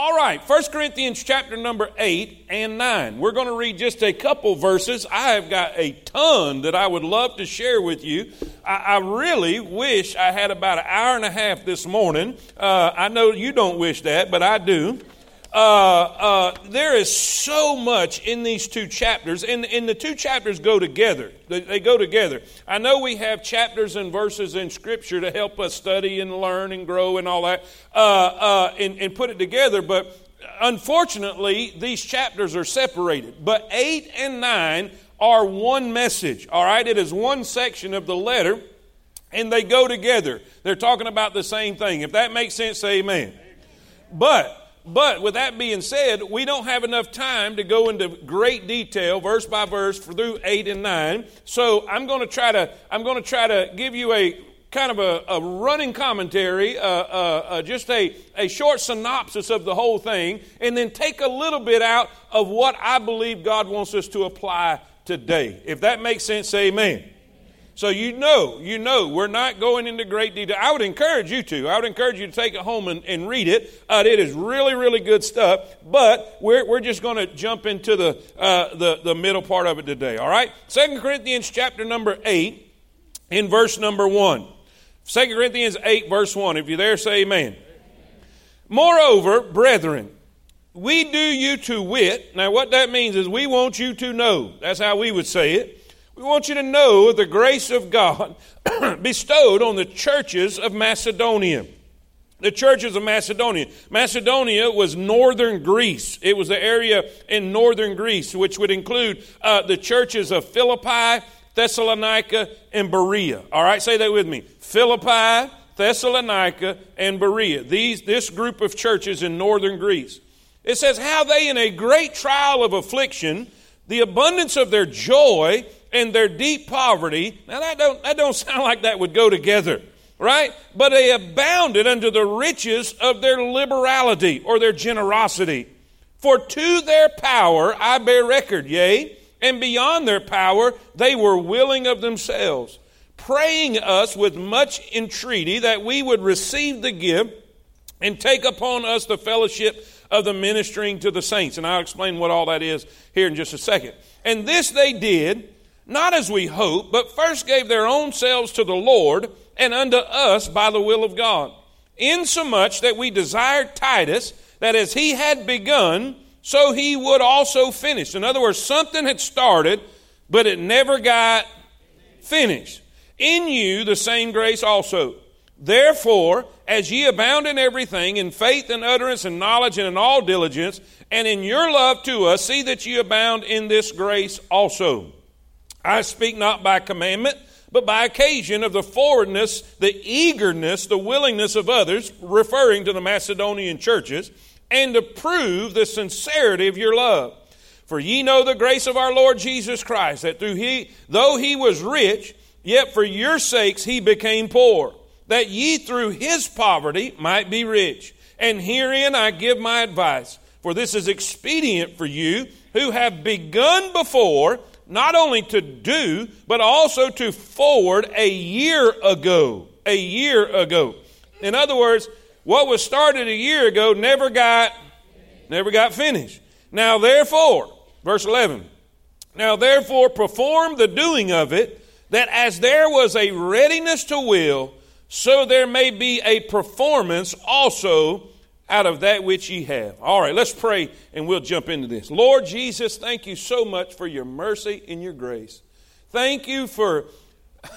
All right, 1 Corinthians chapter number 8 and 9. We're going to read just a couple verses. I have got a ton that I would love to share with you. I, I really wish I had about an hour and a half this morning. Uh, I know you don't wish that, but I do. Uh, uh, there is so much in these two chapters, and, and the two chapters go together. They, they, go together. I know we have chapters and verses in Scripture to help us study and learn and grow and all that, uh, uh and, and put it together, but unfortunately, these chapters are separated. But 8 and 9 are one message, all right? It is one section of the letter, and they go together. They're talking about the same thing. If that makes sense, amen. But but with that being said, we don't have enough time to go into great detail, verse by verse, through eight and nine. So I'm going to try to I'm going to try to give you a kind of a, a running commentary, uh, uh, uh, just a, a short synopsis of the whole thing, and then take a little bit out of what I believe God wants us to apply today. If that makes sense, amen. So you know, you know, we're not going into great detail. I would encourage you to. I would encourage you to take it home and, and read it. Uh, it is really, really good stuff. But we're, we're just going to jump into the, uh, the, the middle part of it today. All right? Second Corinthians chapter number 8 in verse number 1. 2 Corinthians 8 verse 1. If you're there, say amen. Moreover, brethren, we do you to wit. Now, what that means is we want you to know. That's how we would say it. We want you to know the grace of God bestowed on the churches of Macedonia. The churches of Macedonia. Macedonia was northern Greece. It was the area in northern Greece, which would include uh, the churches of Philippi, Thessalonica, and Berea. All right, say that with me. Philippi, Thessalonica, and Berea. These, this group of churches in northern Greece. It says, How they in a great trial of affliction, the abundance of their joy, and their deep poverty. Now that don't that don't sound like that would go together, right? But they abounded unto the riches of their liberality or their generosity. For to their power I bear record, yea, and beyond their power they were willing of themselves, praying us with much entreaty that we would receive the gift and take upon us the fellowship of the ministering to the saints. And I'll explain what all that is here in just a second. And this they did not as we hope, but first gave their own selves to the Lord and unto us by the will of God. Insomuch that we desired Titus that as he had begun, so he would also finish. In other words, something had started, but it never got finished. In you, the same grace also. Therefore, as ye abound in everything, in faith and utterance and knowledge and in all diligence, and in your love to us, see that ye abound in this grace also. I speak not by commandment, but by occasion of the forwardness, the eagerness, the willingness of others, referring to the Macedonian churches, and to prove the sincerity of your love. For ye know the grace of our Lord Jesus Christ, that through he, though he was rich, yet for your sakes he became poor, that ye through his poverty might be rich. And herein I give my advice, for this is expedient for you who have begun before not only to do, but also to forward a year ago. A year ago. In other words, what was started a year ago never got never got finished. Now therefore, verse 11. Now therefore perform the doing of it that as there was a readiness to will, so there may be a performance also out of that which ye have. All right, let's pray and we'll jump into this. Lord Jesus, thank you so much for your mercy and your grace. Thank you for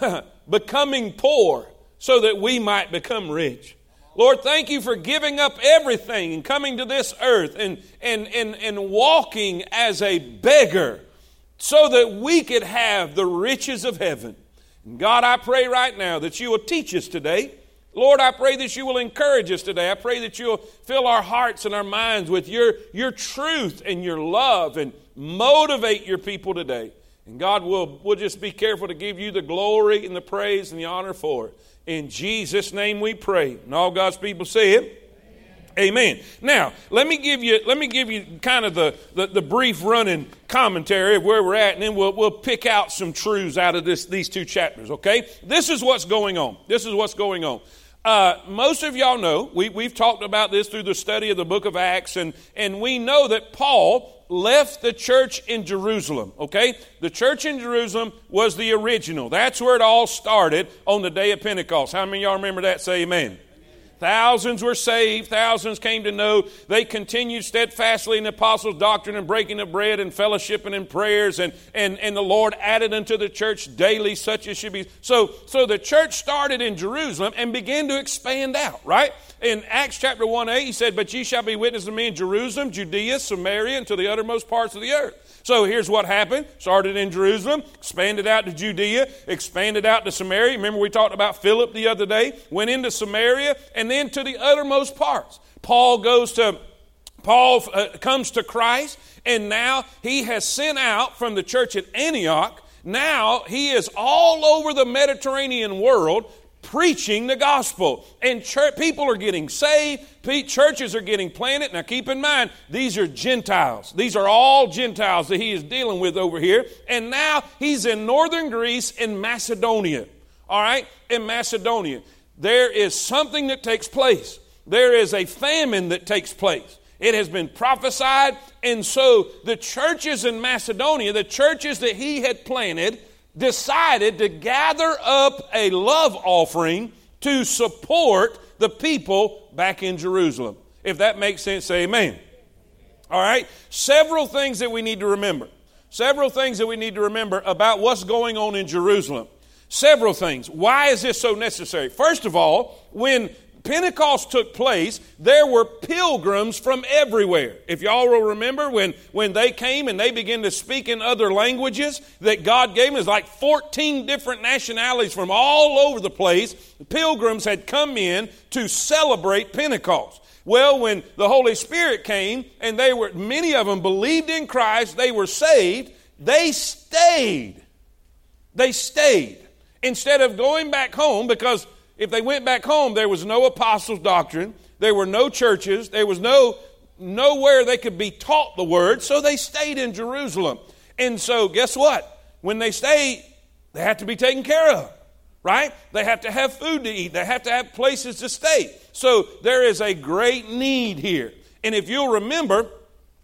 becoming poor so that we might become rich. Lord, thank you for giving up everything and coming to this earth and, and, and, and walking as a beggar so that we could have the riches of heaven. God, I pray right now that you will teach us today Lord, I pray that you will encourage us today. I pray that you'll fill our hearts and our minds with your, your truth and your love and motivate your people today. And God, will we'll just be careful to give you the glory and the praise and the honor for it. In Jesus' name we pray. And all God's people say it. Amen. Now, let me give you let me give you kind of the, the, the, brief running commentary of where we're at, and then we'll, we'll pick out some truths out of this, these two chapters, okay? This is what's going on. This is what's going on. Uh, most of y'all know, we, we've talked about this through the study of the book of Acts, and, and we know that Paul left the church in Jerusalem, okay? The church in Jerusalem was the original. That's where it all started on the day of Pentecost. How many y'all remember that? Say amen. Thousands were saved, thousands came to know. They continued steadfastly in the apostles' doctrine and breaking of bread and fellowshipping and in prayers, and, and, and the Lord added unto the church daily such as should be. So, so the church started in Jerusalem and began to expand out, right? In Acts chapter 1 8, he said, But ye shall be witnesses to me in Jerusalem, Judea, Samaria, and to the uttermost parts of the earth. So here's what happened. Started in Jerusalem, expanded out to Judea, expanded out to Samaria. Remember we talked about Philip the other day? Went into Samaria and then to the uttermost parts. Paul goes to Paul uh, comes to Christ and now he has sent out from the church at Antioch now he is all over the Mediterranean world preaching the gospel. And church, people are getting saved, churches are getting planted. Now keep in mind, these are Gentiles. These are all Gentiles that he is dealing with over here. And now he's in northern Greece in Macedonia. All right? In Macedonia. There is something that takes place. There is a famine that takes place. It has been prophesied. And so the churches in Macedonia, the churches that he had planted, decided to gather up a love offering to support the people back in Jerusalem. If that makes sense, say amen. All right? Several things that we need to remember. Several things that we need to remember about what's going on in Jerusalem. Several things. Why is this so necessary? First of all, when Pentecost took place, there were pilgrims from everywhere. If y'all will remember when, when they came and they began to speak in other languages that God gave them, was like 14 different nationalities from all over the place. Pilgrims had come in to celebrate Pentecost. Well, when the Holy Spirit came and they were, many of them believed in Christ, they were saved, they stayed. They stayed. Instead of going back home because if they went back home, there was no apostles' doctrine, there were no churches, there was no nowhere they could be taught the word, so they stayed in Jerusalem. And so, guess what? When they stay, they have to be taken care of, right? They have to have food to eat, they have to have places to stay. So, there is a great need here. And if you'll remember,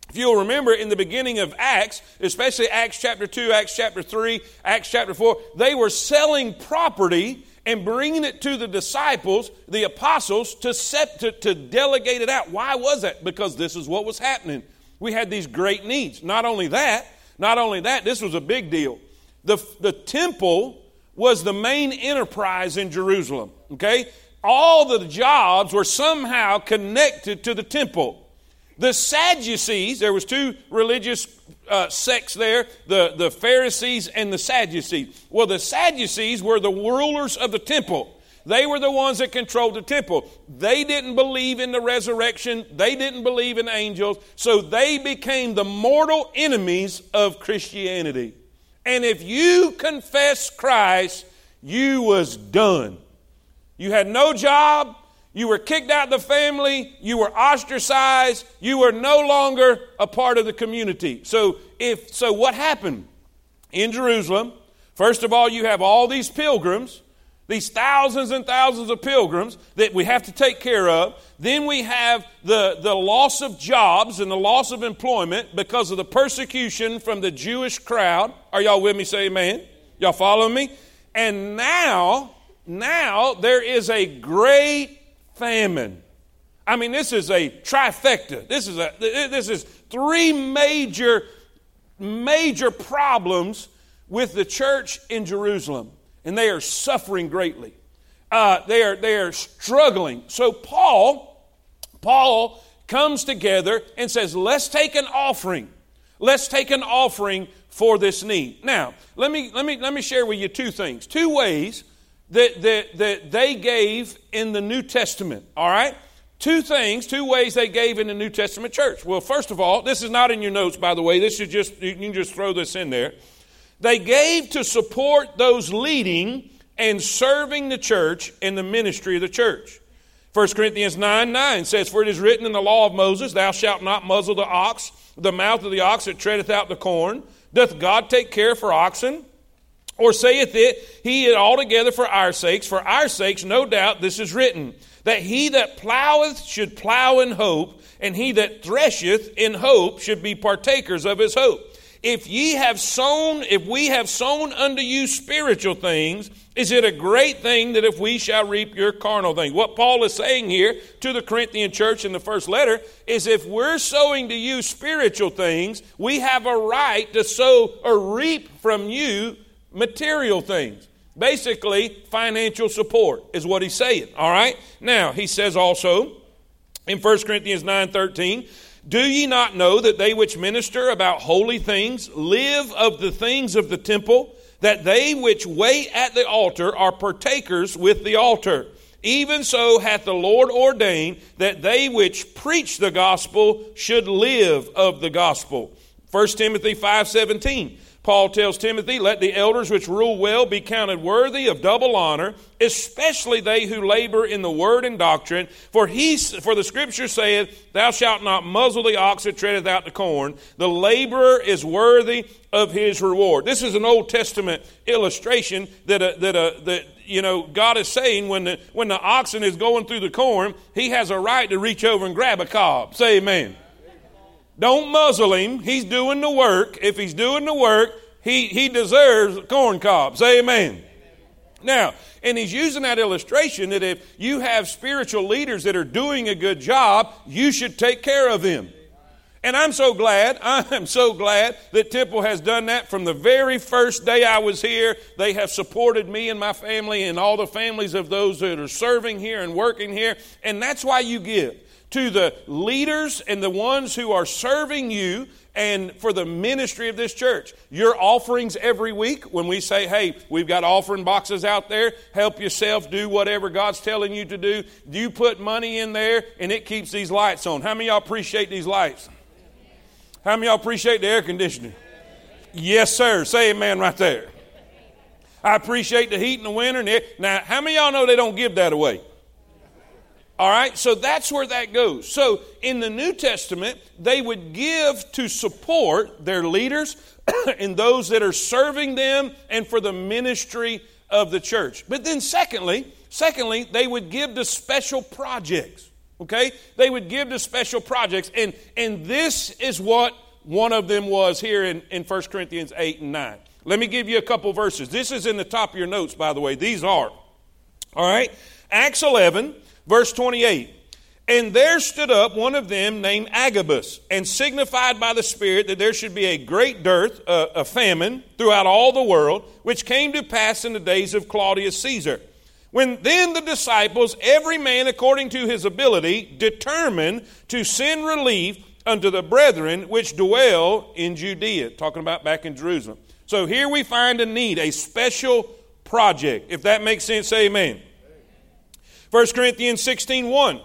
if you'll remember in the beginning of Acts, especially Acts chapter 2, Acts chapter 3, Acts chapter 4, they were selling property and bringing it to the disciples, the apostles, to, set, to, to delegate it out. Why was that? Because this is what was happening. We had these great needs. Not only that, not only that, this was a big deal. The, the temple was the main enterprise in Jerusalem. Okay? All the jobs were somehow connected to the temple. The Sadducees, there was two religious uh, sects there, the, the Pharisees and the Sadducees. Well, the Sadducees were the rulers of the temple. They were the ones that controlled the temple. They didn't believe in the resurrection. They didn't believe in angels. So they became the mortal enemies of Christianity. And if you confess Christ, you was done. You had no job, you were kicked out of the family. You were ostracized. You were no longer a part of the community. So, if so, what happened in Jerusalem? First of all, you have all these pilgrims, these thousands and thousands of pilgrims that we have to take care of. Then we have the, the loss of jobs and the loss of employment because of the persecution from the Jewish crowd. Are y'all with me? Say amen. Y'all follow me? And now, now there is a great famine. I mean, this is a trifecta. This is a this is three major major problems with the church in Jerusalem, and they are suffering greatly. Uh, they are they are struggling. So Paul Paul comes together and says, "Let's take an offering. Let's take an offering for this need." Now, let me let me let me share with you two things, two ways that, that, that they gave in the New Testament, all right? Two things, two ways they gave in the New Testament church. Well, first of all, this is not in your notes, by the way. This is just, you can just throw this in there. They gave to support those leading and serving the church in the ministry of the church. 1 Corinthians 9 9 says, For it is written in the law of Moses, Thou shalt not muzzle the ox, the mouth of the ox that treadeth out the corn. Doth God take care for oxen? Or saith it, he it altogether for our sakes, for our sakes, no doubt this is written, that he that ploweth should plow in hope, and he that thresheth in hope should be partakers of his hope. If ye have sown, if we have sown unto you spiritual things, is it a great thing that if we shall reap your carnal things? What Paul is saying here to the Corinthian church in the first letter is if we're sowing to you spiritual things, we have a right to sow or reap from you material things. Basically, financial support is what he's saying. All right? Now, he says also in 1 Corinthians 9 13, do ye not know that they which minister about holy things live of the things of the temple, that they which wait at the altar are partakers with the altar? Even so hath the Lord ordained that they which preach the gospel should live of the gospel. 1 Timothy 5:17 Paul tells Timothy, Let the elders which rule well be counted worthy of double honor, especially they who labor in the word and doctrine. For, he, for the scripture saith, Thou shalt not muzzle the ox that treadeth out the corn. The laborer is worthy of his reward. This is an Old Testament illustration that, uh, that, uh, that you know, God is saying when the, when the oxen is going through the corn, he has a right to reach over and grab a cob. Say amen. Don't muzzle him. He's doing the work. If he's doing the work, he, he deserves corn cobs. Amen. Now, and he's using that illustration that if you have spiritual leaders that are doing a good job, you should take care of them. And I'm so glad, I'm so glad that Temple has done that from the very first day I was here. They have supported me and my family and all the families of those that are serving here and working here. And that's why you give to the leaders and the ones who are serving you and for the ministry of this church. Your offerings every week, when we say, hey, we've got offering boxes out there, help yourself do whatever God's telling you to do. You put money in there and it keeps these lights on. How many y'all appreciate these lights? How many y'all appreciate the air conditioning? Yes, sir. Say amen right there. I appreciate the heat in the winter. Now, how many y'all know they don't give that away? All right, so that's where that goes. So in the New Testament, they would give to support their leaders and those that are serving them and for the ministry of the church. But then secondly, secondly, they would give to special projects. Okay? They would give to special projects. And and this is what one of them was here in, in 1 Corinthians 8 and 9. Let me give you a couple verses. This is in the top of your notes, by the way. These are. All right? Acts 11 Verse 28 And there stood up one of them named Agabus, and signified by the Spirit that there should be a great dearth, a famine, throughout all the world, which came to pass in the days of Claudius Caesar. When then the disciples, every man according to his ability, determined to send relief unto the brethren which dwell in Judea. Talking about back in Jerusalem. So here we find a need, a special project. If that makes sense, amen. 1 Corinthians 16 1,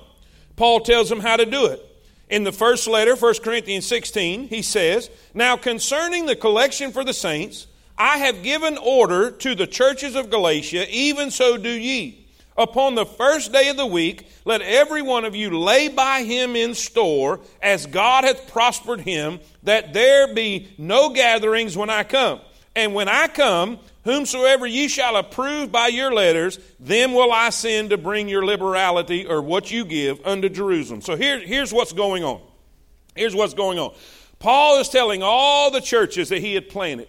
Paul tells them how to do it. In the first letter, 1 Corinthians 16, he says, Now concerning the collection for the saints, I have given order to the churches of Galatia, even so do ye. Upon the first day of the week, let every one of you lay by him in store, as God hath prospered him, that there be no gatherings when I come. And when I come, Whomsoever ye shall approve by your letters, them will I send to bring your liberality or what you give unto Jerusalem. So here, here's what's going on. Here's what's going on. Paul is telling all the churches that he had planted.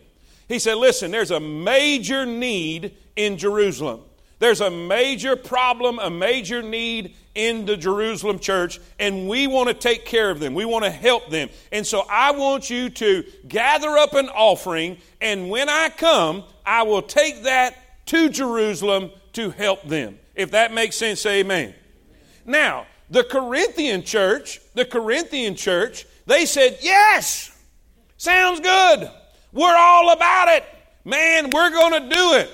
He said, Listen, there's a major need in Jerusalem. There's a major problem, a major need in the Jerusalem church, and we want to take care of them. We want to help them. And so I want you to gather up an offering, and when I come, I will take that to Jerusalem to help them. If that makes sense, amen. Now, the Corinthian church, the Corinthian church, they said, Yes, sounds good. We're all about it. Man, we're going to do it.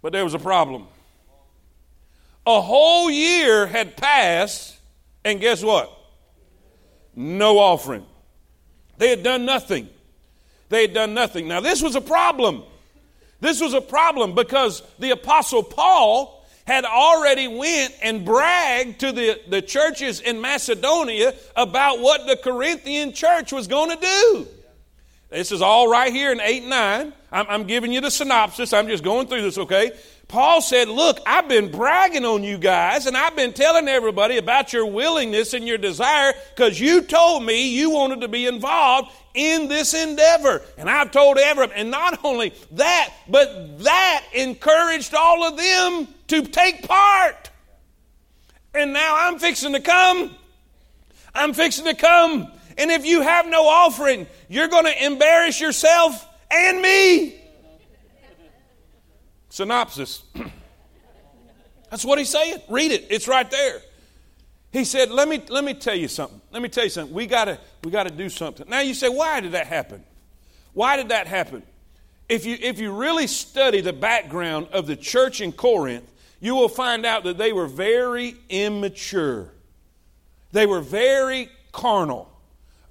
But there was a problem. A whole year had passed, and guess what? No offering. They had done nothing. They had done nothing. Now, this was a problem. This was a problem because the Apostle Paul had already went and bragged to the, the churches in Macedonia about what the Corinthian church was going to do. This is all right here in 8 9. I'm, I'm giving you the synopsis. I'm just going through this, okay? Paul said, Look, I've been bragging on you guys, and I've been telling everybody about your willingness and your desire because you told me you wanted to be involved in this endeavor. And I've told everyone. And not only that, but that encouraged all of them to take part. And now I'm fixing to come. I'm fixing to come. And if you have no offering, you're going to embarrass yourself and me. Synopsis. That's what he's saying. Read it. It's right there. He said, let me, let me tell you something. Let me tell you something. We gotta, we gotta do something. Now you say, why did that happen? Why did that happen? If you, if you really study the background of the church in Corinth, you will find out that they were very immature. They were very carnal.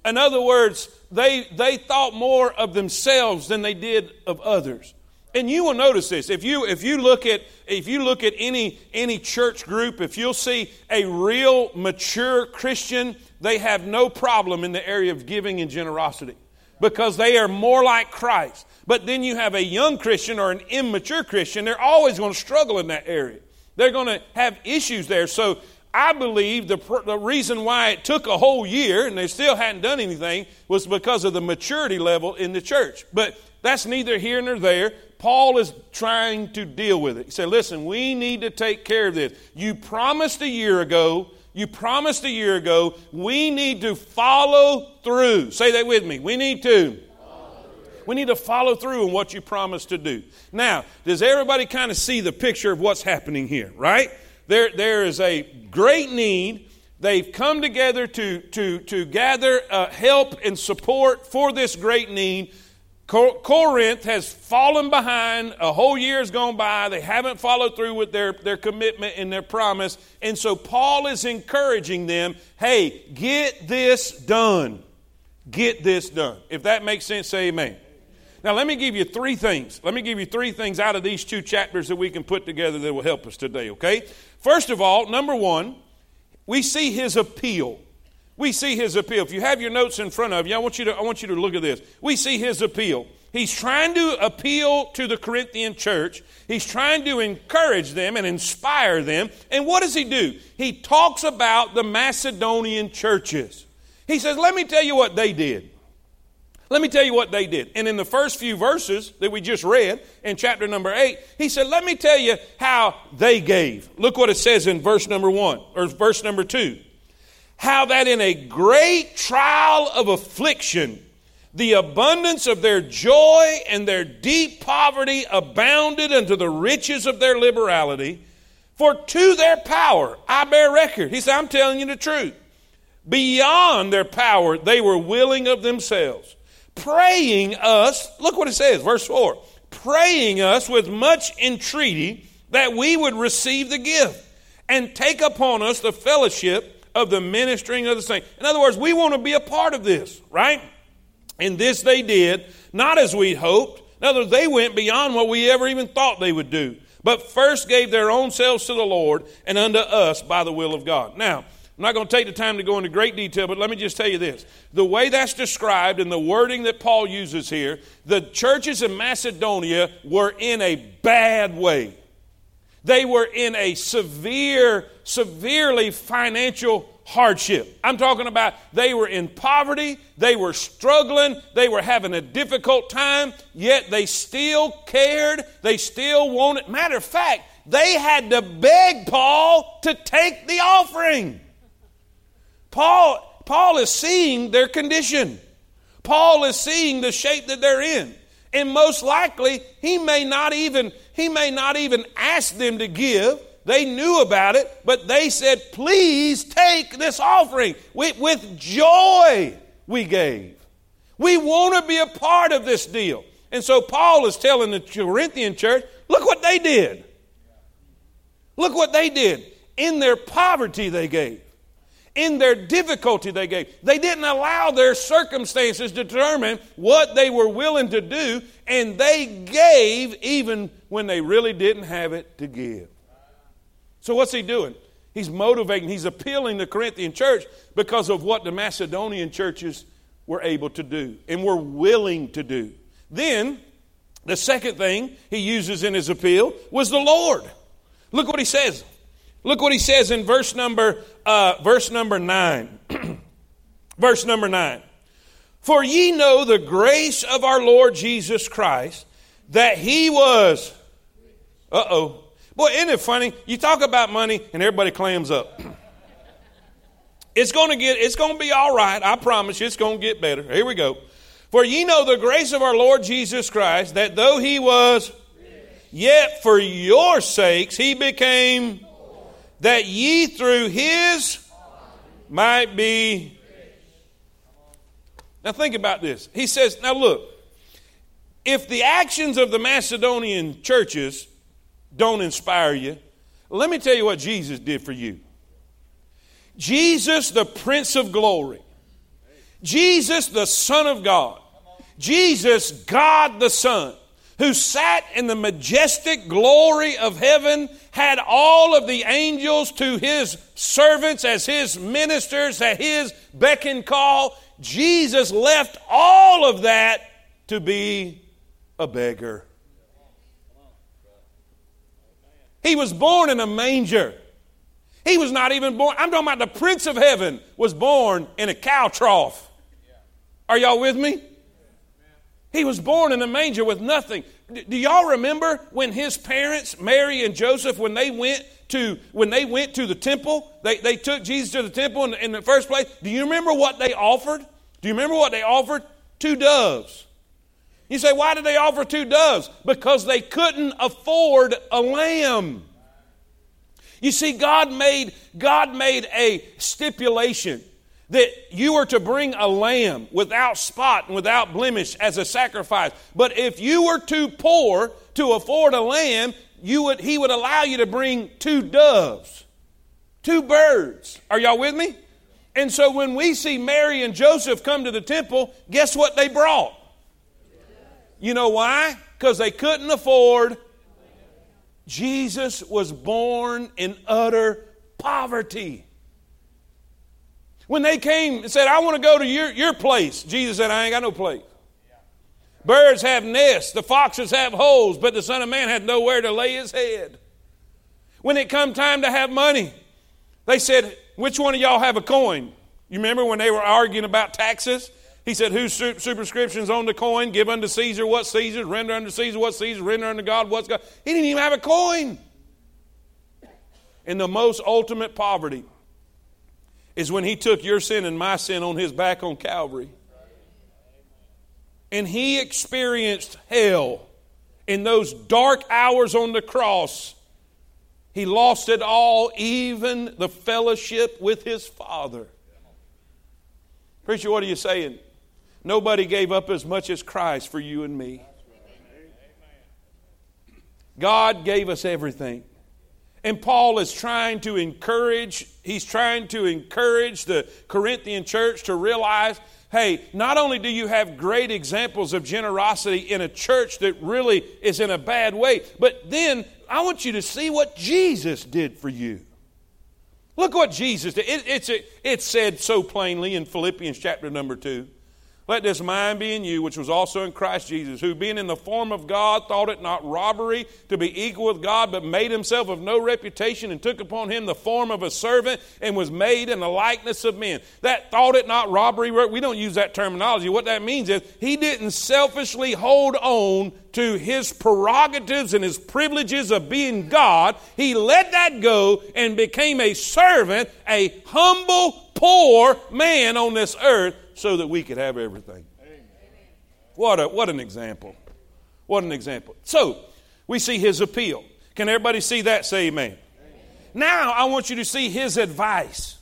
In other words, they, they thought more of themselves than they did of others. And you will notice this. If you, if you look at, if you look at any, any church group, if you'll see a real mature Christian, they have no problem in the area of giving and generosity because they are more like Christ. But then you have a young Christian or an immature Christian, they're always going to struggle in that area. They're going to have issues there. So I believe the, the reason why it took a whole year and they still hadn't done anything was because of the maturity level in the church. But that's neither here nor there. Paul is trying to deal with it. He said, Listen, we need to take care of this. You promised a year ago, you promised a year ago, we need to follow through. Say that with me. We need to. We need to follow through on what you promised to do. Now, does everybody kind of see the picture of what's happening here, right? There, there is a great need. They've come together to, to, to gather uh, help and support for this great need. Corinth has fallen behind. A whole year has gone by. They haven't followed through with their, their commitment and their promise. And so Paul is encouraging them hey, get this done. Get this done. If that makes sense, say amen. Now, let me give you three things. Let me give you three things out of these two chapters that we can put together that will help us today, okay? First of all, number one, we see his appeal. We see his appeal. If you have your notes in front of you, I want you to, I want you to look at this. We see his appeal. He's trying to appeal to the Corinthian church. He's trying to encourage them and inspire them. And what does he do? He talks about the Macedonian churches. He says, Let me tell you what they did. Let me tell you what they did. And in the first few verses that we just read in chapter number 8, he said, Let me tell you how they gave. Look what it says in verse number 1 or verse number 2 how that in a great trial of affliction, the abundance of their joy and their deep poverty abounded unto the riches of their liberality. For to their power I bear record. He said, I'm telling you the truth. Beyond their power, they were willing of themselves, praying us, look what it says, verse 4 praying us with much entreaty that we would receive the gift and take upon us the fellowship of the ministering of the saints. In other words, we want to be a part of this, right? And this they did, not as we hoped. In other words, they went beyond what we ever even thought they would do, but first gave their own selves to the Lord and unto us by the will of God. Now, I'm not going to take the time to go into great detail, but let me just tell you this. The way that's described and the wording that Paul uses here, the churches in Macedonia were in a bad way. They were in a severe, severely financial hardship. I'm talking about they were in poverty, they were struggling, they were having a difficult time, yet they still cared, they still wanted. Matter of fact, they had to beg Paul to take the offering. Paul, Paul is seeing their condition. Paul is seeing the shape that they're in. And most likely, he may not even he may not even ask them to give. They knew about it, but they said, Please take this offering. With, with joy, we gave. We want to be a part of this deal. And so Paul is telling the Corinthian church, Look what they did. Look what they did. In their poverty, they gave. In their difficulty, they gave. They didn't allow their circumstances to determine what they were willing to do, and they gave even when they really didn't have it to give. So, what's he doing? He's motivating, he's appealing the Corinthian church because of what the Macedonian churches were able to do and were willing to do. Then, the second thing he uses in his appeal was the Lord. Look what he says. Look what he says in verse number uh, verse number nine. verse number nine. For ye know the grace of our Lord Jesus Christ, that he was. Uh oh. Boy, isn't it funny? You talk about money and everybody clams up. It's going to get, it's going to be all right. I promise you, it's going to get better. Here we go. For ye know the grace of our Lord Jesus Christ, that though he was, yet for your sakes he became, that ye through his might be. Now think about this. He says, now look, if the actions of the Macedonian churches don't inspire you, let me tell you what Jesus did for you. Jesus, the Prince of Glory. Jesus, the Son of God. Jesus, God the Son, who sat in the majestic glory of heaven, had all of the angels to his servants as his ministers at his beck and call. Jesus left all of that to be a beggar. He was born in a manger. He was not even born. I'm talking about the Prince of Heaven was born in a cow trough. Are y'all with me? He was born in a manger with nothing. Do y'all remember when his parents, Mary and Joseph, when they went to when they went to the temple, they, they took Jesus to the temple in, in the first place. Do you remember what they offered? Do you remember what they offered? Two doves. You say, why did they offer two doves? Because they couldn't afford a lamb. You see, God made, God made a stipulation that you were to bring a lamb without spot and without blemish as a sacrifice. But if you were too poor to afford a lamb, you would, he would allow you to bring two doves, two birds. Are y'all with me? And so when we see Mary and Joseph come to the temple, guess what they brought? You know why? Because they couldn't afford Jesus was born in utter poverty. When they came and said, I want to go to your, your place, Jesus said, I ain't got no place. Birds have nests, the foxes have holes, but the Son of Man had nowhere to lay his head. When it come time to have money, they said, Which one of y'all have a coin? You remember when they were arguing about taxes? He said, Whose superscriptions on the coin? Give unto Caesar what Caesar, render unto Caesar what Caesar, render unto God what's God. He didn't even have a coin. In the most ultimate poverty is when he took your sin and my sin on his back on Calvary. And he experienced hell in those dark hours on the cross. He lost it all, even the fellowship with his Father. Preacher, what are you saying? Nobody gave up as much as Christ for you and me. God gave us everything. And Paul is trying to encourage, he's trying to encourage the Corinthian church to realize hey, not only do you have great examples of generosity in a church that really is in a bad way, but then I want you to see what Jesus did for you. Look what Jesus did. It, it's, it's said so plainly in Philippians chapter number 2. Let this mind be in you, which was also in Christ Jesus, who being in the form of God thought it not robbery to be equal with God, but made himself of no reputation and took upon him the form of a servant and was made in the likeness of men. That thought it not robbery, we don't use that terminology. What that means is he didn't selfishly hold on to his prerogatives and his privileges of being God. He let that go and became a servant, a humble, poor man on this earth so that we could have everything. What, a, what an example. What an example. So, we see his appeal. Can everybody see that? Say amen. amen. Now, I want you to see his advice.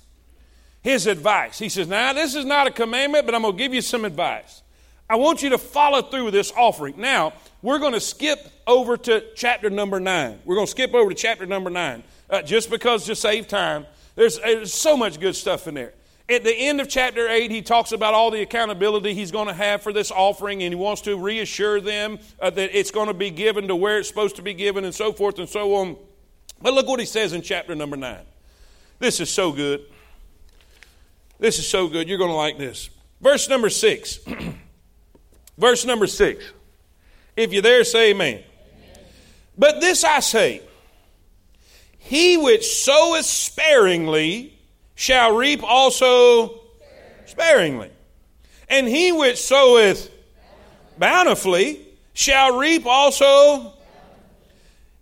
His advice. He says, Now, this is not a commandment, but I'm going to give you some advice. I want you to follow through with this offering. Now, we're going to skip over to chapter number nine. We're going to skip over to chapter number nine uh, just because to save time. There's, there's so much good stuff in there. At the end of chapter 8, he talks about all the accountability he's going to have for this offering, and he wants to reassure them uh, that it's going to be given to where it's supposed to be given, and so forth and so on. But look what he says in chapter number 9. This is so good. This is so good. You're going to like this. Verse number six. Verse number six. If you're there, say amen. amen. But this I say He which soweth sparingly shall reap also sparingly. And he which soweth bountifully shall reap also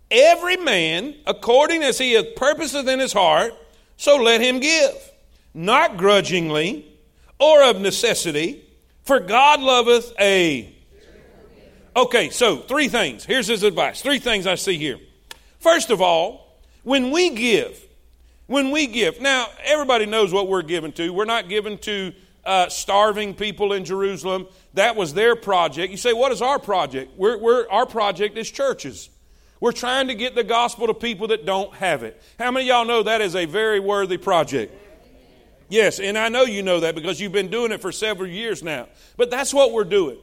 every man according as he hath purposeth in his heart, so let him give, not grudgingly or of necessity, for God loveth a. Okay, so three things. Here's his advice. Three things I see here. First of all, when we give, when we give, now everybody knows what we're given to. We're not given to uh, starving people in Jerusalem. That was their project. You say, what is our project? We're, we're, our project is churches. We're trying to get the gospel to people that don't have it. How many y'all know that is a very worthy project? Yes, and I know you know that because you've been doing it for several years now. But that's what we're doing.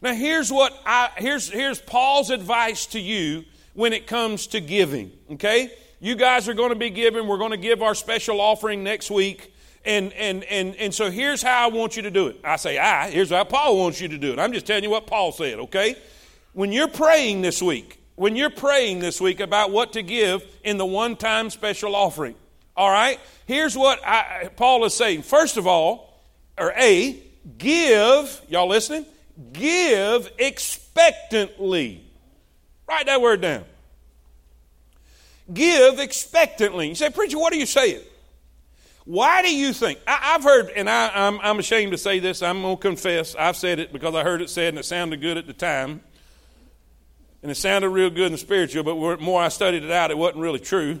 Now here's what I here's here's Paul's advice to you when it comes to giving, okay? You guys are going to be giving. We're going to give our special offering next week. And, and, and, and so here's how I want you to do it. I say I, here's how Paul wants you to do it. I'm just telling you what Paul said, okay? When you're praying this week, when you're praying this week about what to give in the one time special offering, all right? Here's what I, Paul is saying. First of all, or A, give, y'all listening? Give expectantly. Write that word down. Give expectantly. You say, Preacher, what are you saying? Why do you think? I, have heard, and I, am I'm, I'm ashamed to say this, I'm going to confess, I've said it because I heard it said and it sounded good at the time. And it sounded real good and spiritual, but the more I studied it out, it wasn't really true.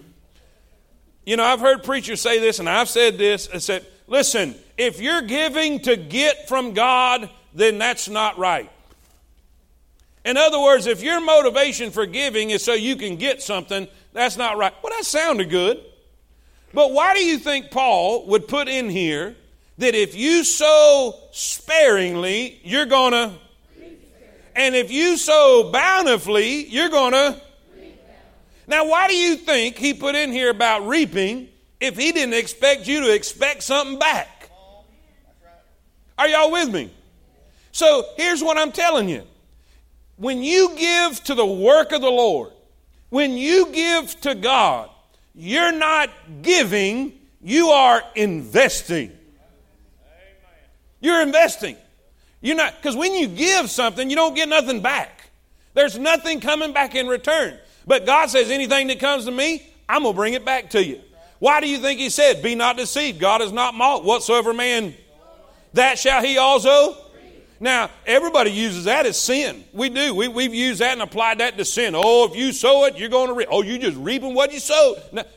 You know, I've heard preachers say this, and I've said this, and said, listen, if you're giving to get from God, then that's not right. In other words, if your motivation for giving is so you can get something, that's not right. Well, that sounded good. But why do you think Paul would put in here that if you sow sparingly, you're going to, and if you sow bountifully, you're going to? Now, why do you think he put in here about reaping if he didn't expect you to expect something back? Are y'all with me? So here's what I'm telling you. When you give to the work of the Lord, when you give to God, you're not giving, you are investing. You're investing. You're not, because when you give something, you don't get nothing back. There's nothing coming back in return. But God says, anything that comes to me, I'm going to bring it back to you. Why do you think He said, Be not deceived? God is not mocked. Whatsoever man, that shall he also now, everybody uses that as sin. We do. We, we've used that and applied that to sin. Oh, if you sow it, you're going oh, to reap. Oh, you're just reaping what you sow.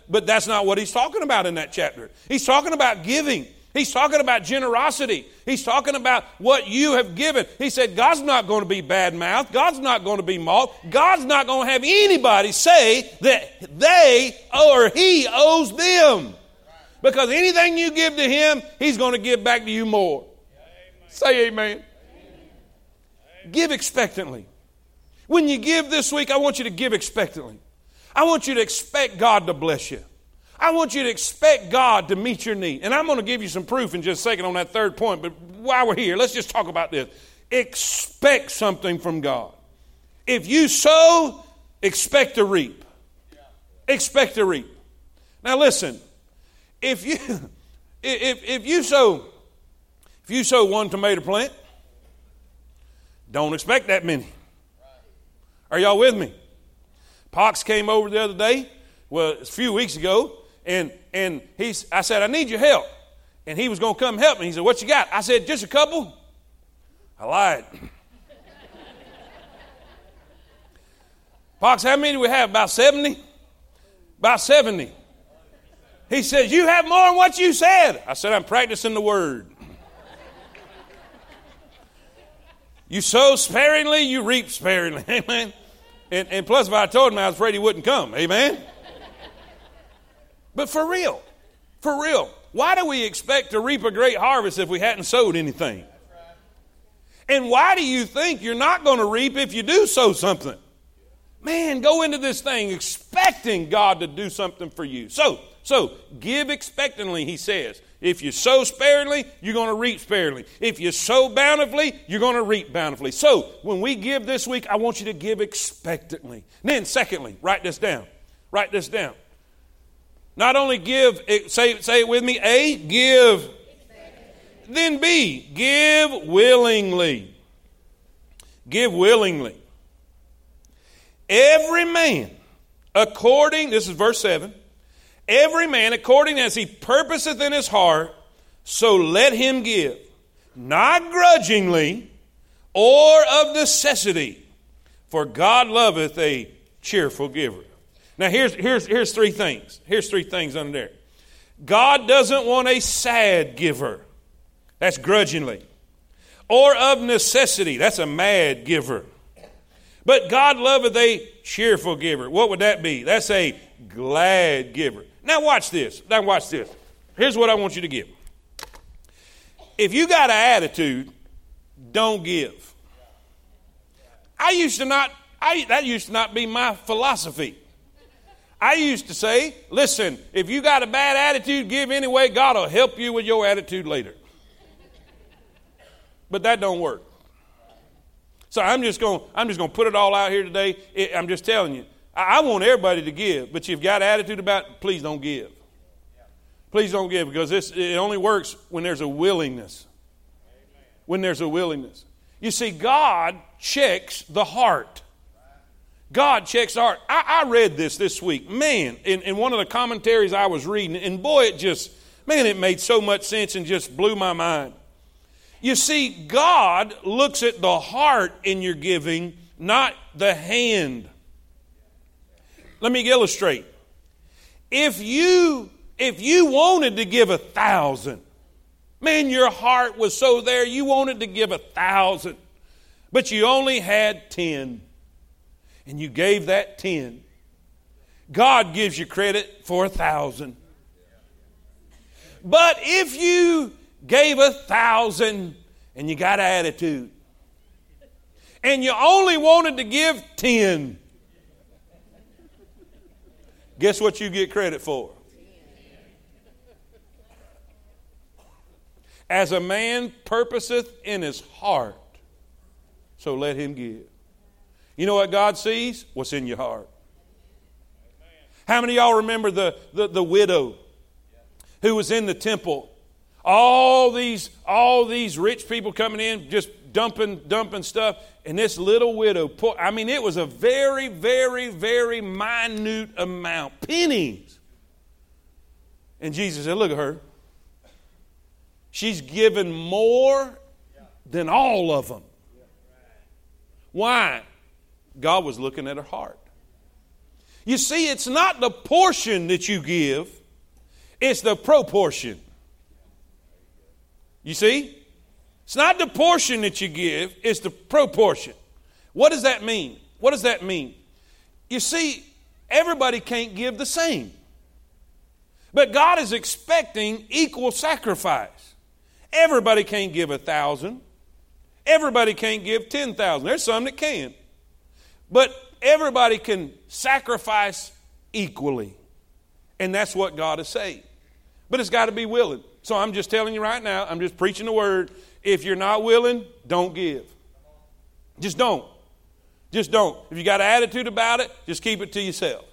but that's not what he's talking about in that chapter. He's talking about giving. He's talking about generosity. He's talking about what you have given. He said, God's not going to be bad mouthed. God's not going to be mocked. God's not going to have anybody say that they or he owes them. Because anything you give to him, he's going to give back to you more. Amen. Say amen. Give expectantly. When you give this week, I want you to give expectantly. I want you to expect God to bless you. I want you to expect God to meet your need. And I'm going to give you some proof in just a second on that third point, but while we're here, let's just talk about this. Expect something from God. If you sow, expect to reap. Expect to reap. Now listen, if you if if you sow if you sow one tomato plant, don't expect that many. Are y'all with me? Pox came over the other day, well, a few weeks ago, and and he's I said, I need your help. And he was gonna come help me. He said, What you got? I said, just a couple. I lied. Pox, how many do we have? About 70? About 70. He says, You have more than what you said. I said, I'm practicing the word. You sow sparingly, you reap sparingly. Amen. And, and plus, if I told him, I was afraid he wouldn't come. Amen. But for real, for real, why do we expect to reap a great harvest if we hadn't sowed anything? And why do you think you're not going to reap if you do sow something? Man, go into this thing expecting God to do something for you. So, so give expectantly, he says. If you sow sparingly, you're going to reap sparingly. If you sow bountifully, you're going to reap bountifully. So when we give this week, I want you to give expectantly. And Then, secondly, write this down. Write this down. Not only give, eh, say, say it with me A, give. Then B, give willingly. Give willingly. Every man, according, this is verse 7, every man according as he purposeth in his heart, so let him give, not grudgingly or of necessity, for God loveth a cheerful giver. Now here's, here's, here's three things. Here's three things under there. God doesn't want a sad giver. That's grudgingly. Or of necessity. That's a mad giver. But God loveth a cheerful giver. What would that be? That's a glad giver. Now watch this. Now watch this. Here's what I want you to give. If you got an attitude, don't give. I used to not, I, that used to not be my philosophy. I used to say, listen, if you got a bad attitude, give anyway. God will help you with your attitude later. But that don't work. So I'm just going I'm just going to put it all out here today. I'm just telling you. I, want everybody to give, but you've got attitude about please don't give. Please don't give because this it only works when there's a willingness. When there's a willingness. You see, God checks the heart. God checks heart. I, I read this this week. Man, in, in one of the commentaries I was reading, and boy, it just, man, it made so much sense and just blew my mind. You see, God looks at the heart in your giving, not the hand. Let me illustrate. If you if you wanted to give a thousand, man, your heart was so there, you wanted to give a thousand, but you only had ten, and you gave that ten. God gives you credit for a thousand. But if you gave a thousand and you got attitude, and you only wanted to give ten, guess what you get credit for? As a man purposeth in his heart, so let him give. You know what God sees? What's in your heart. How many y'all remember the, the, the widow who was in the temple? All these, all these rich people coming in, just dumping, dumping stuff. And this little widow, I mean, it was a very, very, very minute amount, pennies. And Jesus said, Look at her. She's given more than all of them. Why? God was looking at her heart. You see, it's not the portion that you give, it's the proportion. You see? It's not the portion that you give, it's the proportion. What does that mean? What does that mean? You see, everybody can't give the same. But God is expecting equal sacrifice. Everybody can't give a thousand. Everybody can't give 10,000. There's some that can. But everybody can sacrifice equally. And that's what God is saying. But it's got to be willing. So I'm just telling you right now, I'm just preaching the word. If you're not willing, don't give. Just don't. Just don't. If you got an attitude about it, just keep it to yourself.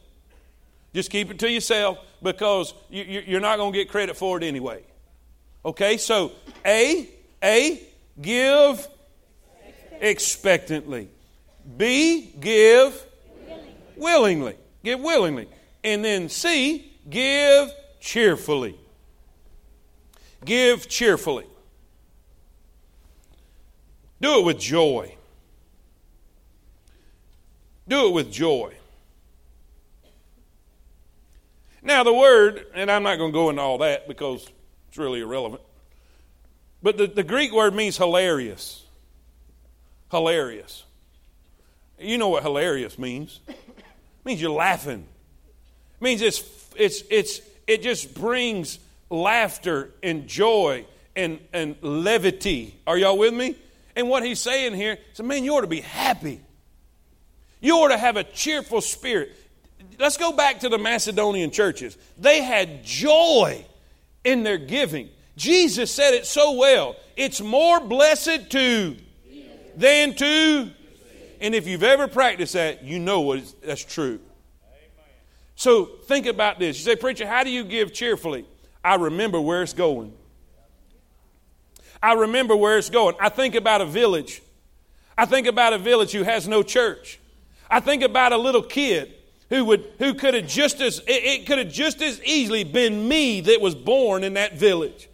Just keep it to yourself because you're not going to get credit for it anyway. Okay, so A, A, give expectantly. B, give willingly. Give willingly. And then C, give cheerfully. Give cheerfully. Do it with joy. Do it with joy. Now, the word, and I'm not going to go into all that because it's really irrelevant. But the, the Greek word means hilarious. Hilarious. You know what hilarious means. It means you're laughing. It means it's it's it's it just brings laughter and joy and, and levity. Are y'all with me? And what he's saying here is, man, you ought to be happy. You ought to have a cheerful spirit. Let's go back to the Macedonian churches. They had joy in their giving. Jesus said it so well. It's more blessed to than to. And if you've ever practiced that, you know what that's true. So think about this. You say, Preacher, how do you give cheerfully? I remember where it's going. I remember where it's going. I think about a village. I think about a village who has no church. I think about a little kid who would who could have just as it, it could have just as easily been me that was born in that village.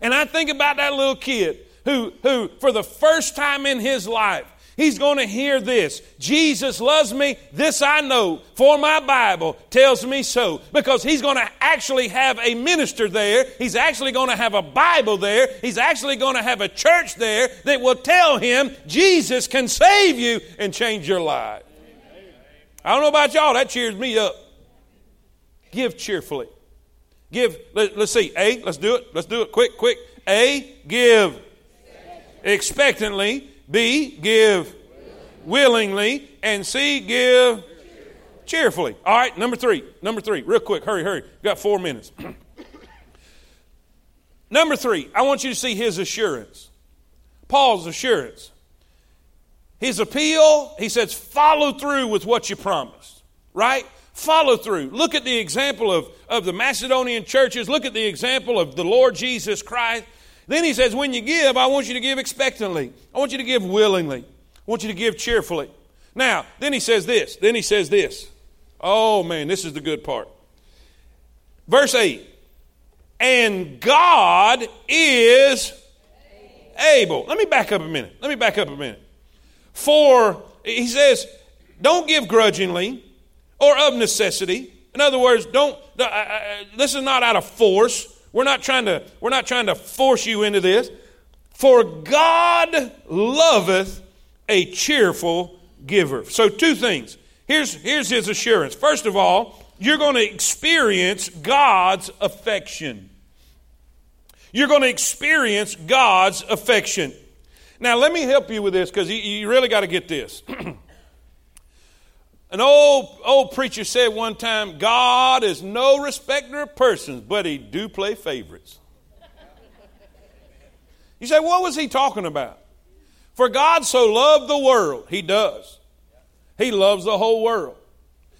And I think about that little kid who who for the first time in his life He's going to hear this. Jesus loves me. This I know, for my Bible tells me so. Because he's going to actually have a minister there. He's actually going to have a Bible there. He's actually going to have a church there that will tell him Jesus can save you and change your life. I don't know about y'all, that cheers me up. Give cheerfully. Give, let, us see, A, let's do it. Let's do it quick, quick. A, give expectantly. B, give willingly. And C, give cheerfully. All right, number three. Number three. Real quick. Hurry, hurry. We've got four minutes. number three, I want you to see his assurance. Paul's assurance. His appeal, he says, follow through with what you promised, right? Follow through. Look at the example of, of the Macedonian churches. Look at the example of the Lord Jesus Christ. Then he says, when you give, I want you to give expectantly. I want you to give willingly. I want you to give cheerfully. Now, then he says this. Then he says this. Oh, man, this is the good part. Verse 8. And God is able. Let me back up a minute. Let me back up a minute. For, he says, don't give grudgingly or of necessity. In other words, don't, uh, uh, this is not out of force. We're not trying to, we're not trying to force you into this. For God loveth a cheerful giver. So, two things. Here's, here's his assurance. First of all, you're going to experience God's affection. You're going to experience God's affection. Now, let me help you with this because you, you really got to get this. An old old preacher said one time, God is no respecter of persons, but he do play favorites. You say, what was he talking about? For God so loved the world, he does. He loves the whole world.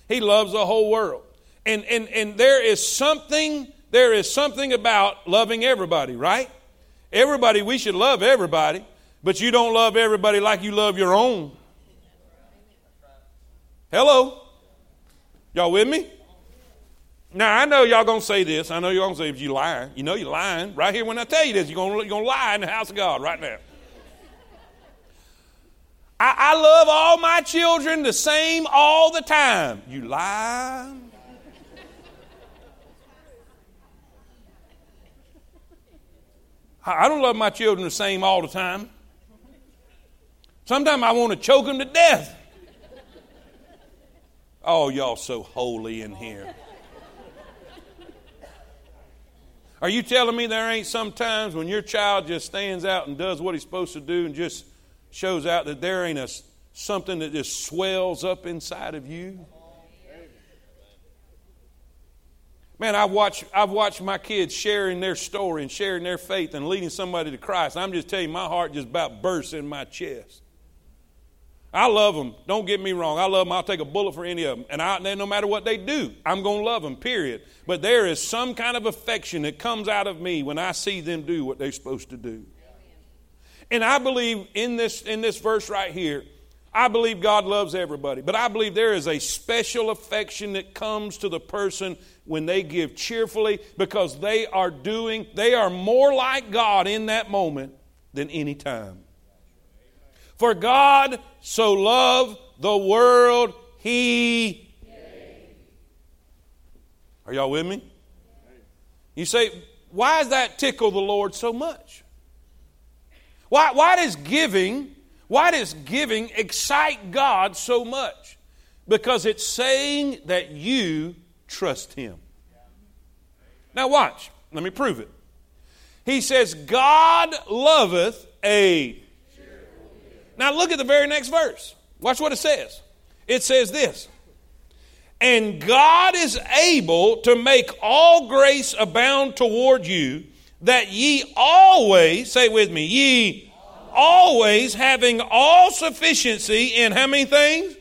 He loves the whole world. And and and there is something there is something about loving everybody, right? Everybody, we should love everybody, but you don't love everybody like you love your own. Hello? Y'all with me? Now, I know y'all going to say this. I know you're going to say, if you lying, you know you're lying. Right here when I tell you this, you're going to lie in the house of God right now. I, I love all my children the same all the time. You lie. I don't love my children the same all the time. Sometimes I want to choke them to death. Oh, y'all so holy in here. Are you telling me there ain't some times when your child just stands out and does what he's supposed to do and just shows out that there ain't a, something that just swells up inside of you? Man, I've watched, I've watched my kids sharing their story and sharing their faith and leading somebody to Christ. I'm just telling you, my heart just about bursts in my chest. I love them. Don't get me wrong. I love them. I'll take a bullet for any of them. And I, no matter what they do, I'm going to love them, period. But there is some kind of affection that comes out of me when I see them do what they're supposed to do. And I believe in this, in this verse right here, I believe God loves everybody. But I believe there is a special affection that comes to the person when they give cheerfully because they are doing, they are more like God in that moment than any time. For God so loved the world, He. Are y'all with me? You say, why does that tickle the Lord so much? Why, why does giving, why does giving excite God so much? Because it's saying that you trust Him. Now watch, let me prove it. He says, God loveth a now look at the very next verse. Watch what it says. It says this And God is able to make all grace abound toward you, that ye always, say with me, ye always having all sufficiency in how many things?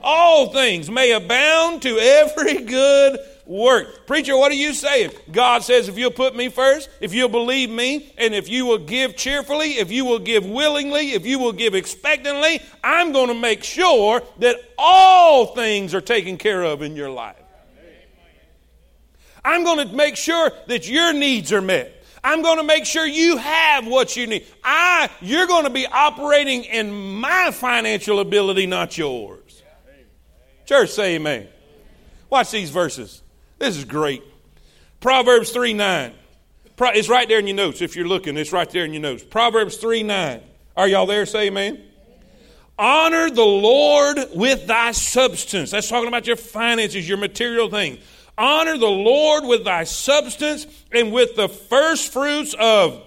All things may abound to every good work. Preacher, what are you saying? God says, if you'll put me first, if you'll believe me, and if you will give cheerfully, if you will give willingly, if you will give expectantly, I'm going to make sure that all things are taken care of in your life. I'm going to make sure that your needs are met. I'm going to make sure you have what you need. I, you're going to be operating in my financial ability, not yours. Church, say amen. Watch these verses. This is great. Proverbs 3 9. It's right there in your notes if you're looking. It's right there in your notes. Proverbs 3 9. Are y'all there? Say amen. Honor the Lord with thy substance. That's talking about your finances, your material things. Honor the Lord with thy substance and with the first fruits of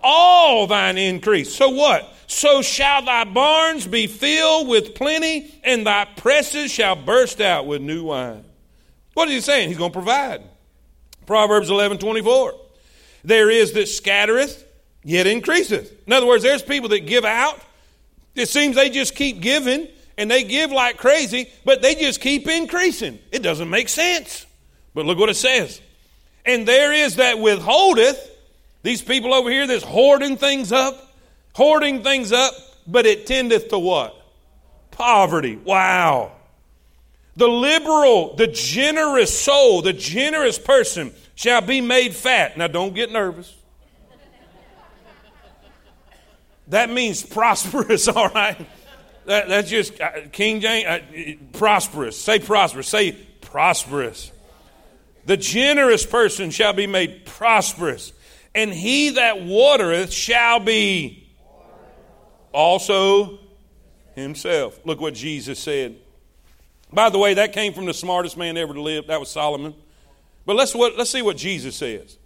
all thine increase. So what? So shall thy barns be filled with plenty, and thy presses shall burst out with new wine. What is he saying? He's going to provide. Proverbs 11 24. There is that scattereth, yet increaseth. In other words, there's people that give out. It seems they just keep giving, and they give like crazy, but they just keep increasing. It doesn't make sense. But look what it says. And there is that withholdeth, these people over here that's hoarding things up, hoarding things up, but it tendeth to what? Poverty. Wow. The liberal, the generous soul, the generous person shall be made fat. Now, don't get nervous. That means prosperous, all right? That, that's just uh, King James, uh, prosperous. Say prosperous. Say prosperous. The generous person shall be made prosperous, and he that watereth shall be also himself. Look what Jesus said. By the way, that came from the smartest man ever to live. That was Solomon. But let's, what, let's see what Jesus says.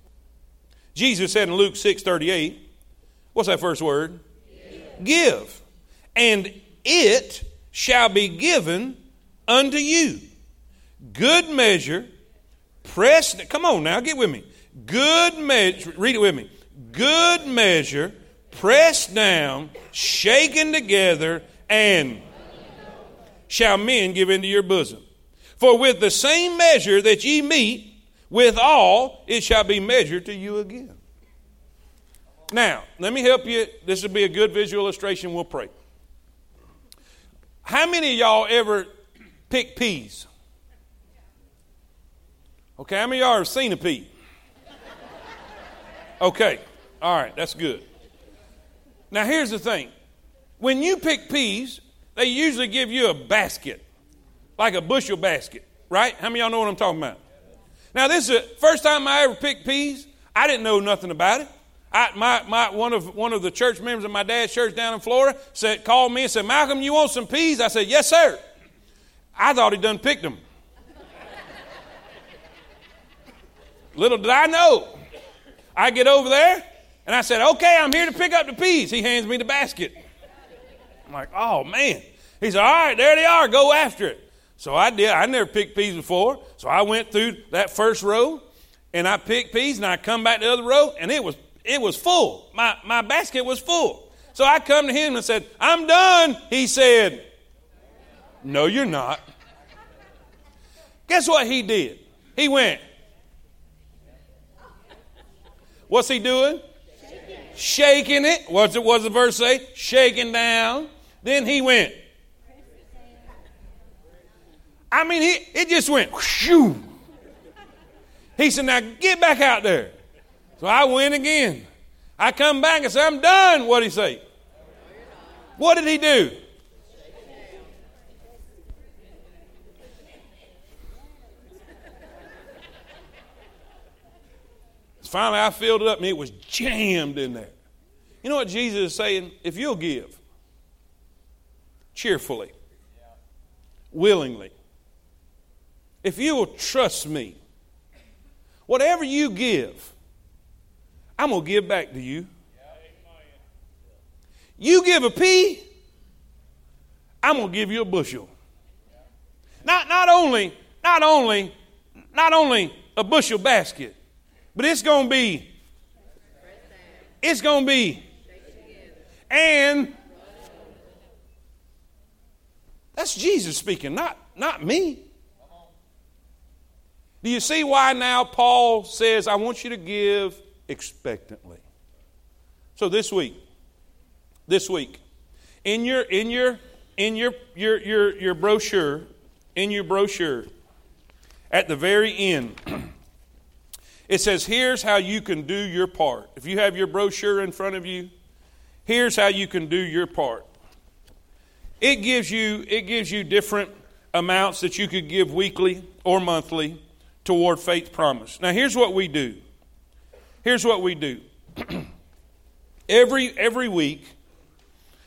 Jesus said in Luke 6 38, what's that first word? Give. Give. And it shall be given unto you. Good measure, pressed. Come on now, get with me. Good measure, read it with me. Good measure, pressed down, shaken together, and shall men give into your bosom. For with the same measure that ye meet withal, it shall be measured to you again. Now, let me help you. This will be a good visual illustration. We'll pray. How many of y'all ever pick peas? Okay, how many of y'all have seen a pea? Okay, all right, that's good. Now, here's the thing when you pick peas, they usually give you a basket, like a bushel basket, right? How many y'all know what I'm talking about? Now, this is the first time I ever picked peas. I didn't know nothing about it. I, my, my, one, of, one of the church members of my dad's church down in Florida said, called me and said, Malcolm, you want some peas? I said, yes, sir. I thought he done picked them. Little did I know. I get over there and I said, okay, I'm here to pick up the peas. He hands me the basket. I'm like, oh man. He said, all right, there they are. Go after it. So I did. I never picked peas before. So I went through that first row and I picked peas and I come back to the other row and it was it was full. My my basket was full. So I come to him and said, I'm done. He said, No, you're not. Guess what he did? He went. What's he doing? Shaking, Shaking it. What's it what's the verse say? Shaking down. Then he went. I mean, he, it just went. He said, Now get back out there. So I went again. I come back and said, I'm done. What did he say? What did he do? Finally, I filled it up and it was jammed in there. You know what Jesus is saying? If you'll give, cheerfully, willingly. If you will trust me, whatever you give, I'm going to give back to you. You give a pea, I'm going to give you a bushel. Not, not only, not only, not only a bushel basket, but it's going to be it's going to be. And that's Jesus speaking, not, not me. Do you see why now Paul says, I want you to give expectantly? So this week, this week, in your in your in your your your, your brochure, in your brochure, at the very end, it says, Here's how you can do your part. If you have your brochure in front of you, here's how you can do your part. It gives you it gives you different amounts that you could give weekly or monthly toward faith promise. Now, here's what we do. Here's what we do. every every week,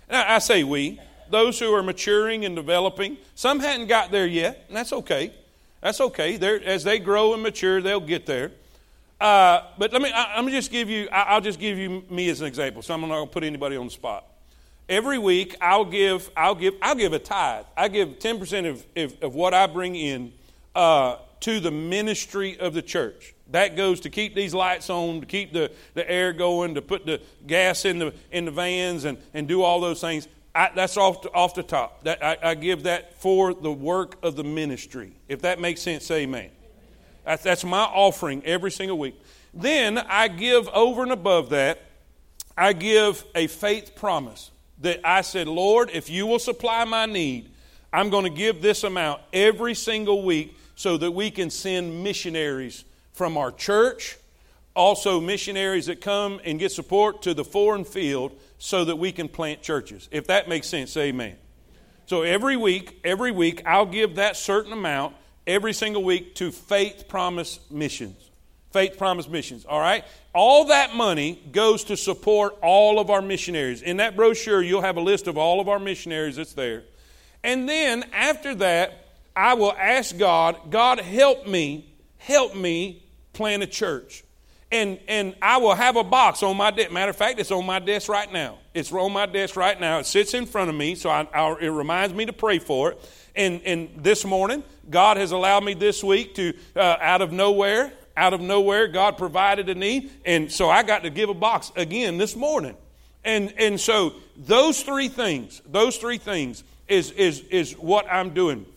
now I say we, those who are maturing and developing, some hadn't got there yet, and that's okay. That's okay. They're, as they grow and mature, they'll get there. Uh, but let me, I, am just give you, I, will just give you me as an example. So I'm not going to put anybody on the spot. Every week, I'll give, I'll give, I'll give a tithe. I give 10% of, of, of what I bring in uh, to the ministry of the church. That goes to keep these lights on, to keep the, the air going, to put the gas in the, in the vans, and, and do all those things. I, that's off, the, off the top. That, I, I, give that for the work of the ministry. If that makes sense, say amen. That's my offering every single week. Then I give over and above that, I give a faith promise that I said, Lord, if you will supply my need, I'm going to give this amount every single week so that we can send missionaries from our church, also missionaries that come and get support to the foreign field so that we can plant churches. If that makes sense, amen. So every week, every week, I'll give that certain amount every single week to Faith Promise Missions. Faith Promise Missions, all right? All that money goes to support all of our missionaries. In that brochure, you'll have a list of all of our missionaries that's there. And then after that, I will ask God, God, help me, help me plant a church. And, and I will have a box on my desk. Matter of fact, it's on my desk right now. It's on my desk right now. It sits in front of me, so I, I, it reminds me to pray for it. And, and this morning, God has allowed me this week to, uh, out of nowhere, out of nowhere, God provided a need. And so I got to give a box again this morning. And, and so those three things, those three things is, is, is what I'm doing.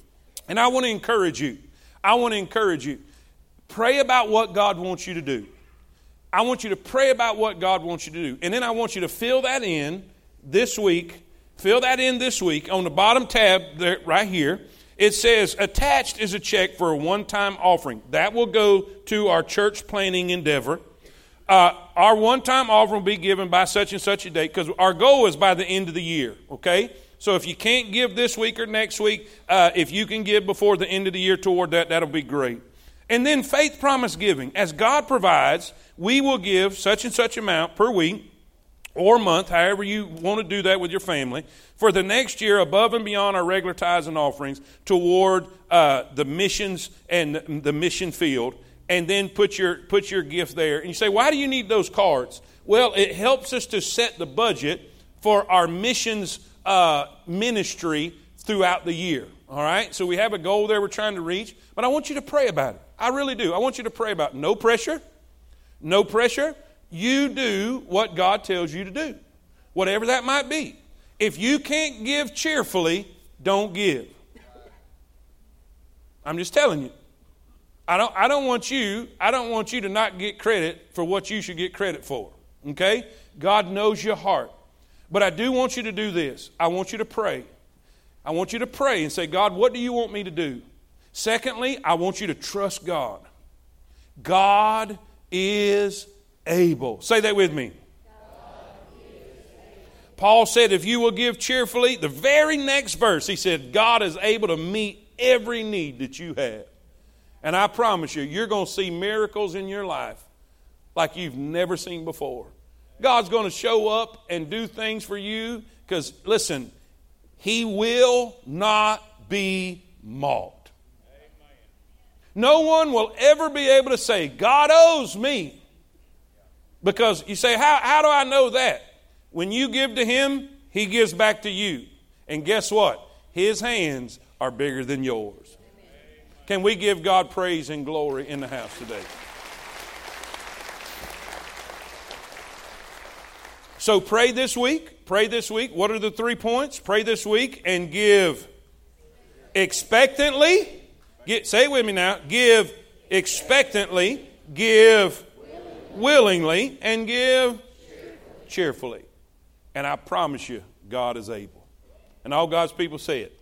And I want to encourage you. I want to encourage you. Pray about what God wants you to do. I want you to pray about what God wants you to do. And then I want you to fill that in this week. Fill that in this week on the bottom tab there, right here. It says, attached is a check for a one time offering. That will go to our church planning endeavor. Uh, our one time offering will be given by such and such a date because our goal is by the end of the year, okay? So if you can't give this week or next week, uh, if you can give before the end of the year toward that, that'll be great. And then faith promise giving. As God provides, we will give such and such amount per week or month, however you want to do that with your family, for the next year above and beyond our regular tithes and offerings toward uh, the missions and the mission field. And then put your, put your gift there. And you say, why do you need those cards? Well, it helps us to set the budget for our missions uh, ministry throughout the year. All right? So we have a goal there we're trying to reach, but I want you to pray about it. I really do. I want you to pray about it. No pressure. No pressure. You do what God tells you to do, whatever that might be. If you can't give cheerfully, don't give. I'm just telling you. I don't, I don't want you, I don't want you to not get credit for what you should get credit for. Okay? God knows your heart. But I do want you to do this. I want you to pray. I want you to pray and say, God, what do you want me to do? Secondly, I want you to trust God. God is able. Say that with me. Paul said, if you will give cheerfully, the very next verse, he said, God is able to meet every need that you have. And I promise you, you're going to see miracles in your life like you've never seen before. God's going to show up and do things for you because, listen, He will not be mocked. No one will ever be able to say, God owes me. Because you say, how, how do I know that? When you give to Him, He gives back to you. And guess what? His hands are bigger than yours. Can we give God praise and glory in the house today? So pray this week. Pray this week. What are the three points? Pray this week and give expectantly. Get, say it with me now. Give expectantly, give willingly, and give cheerfully. And I promise you, God is able. And all God's people say it.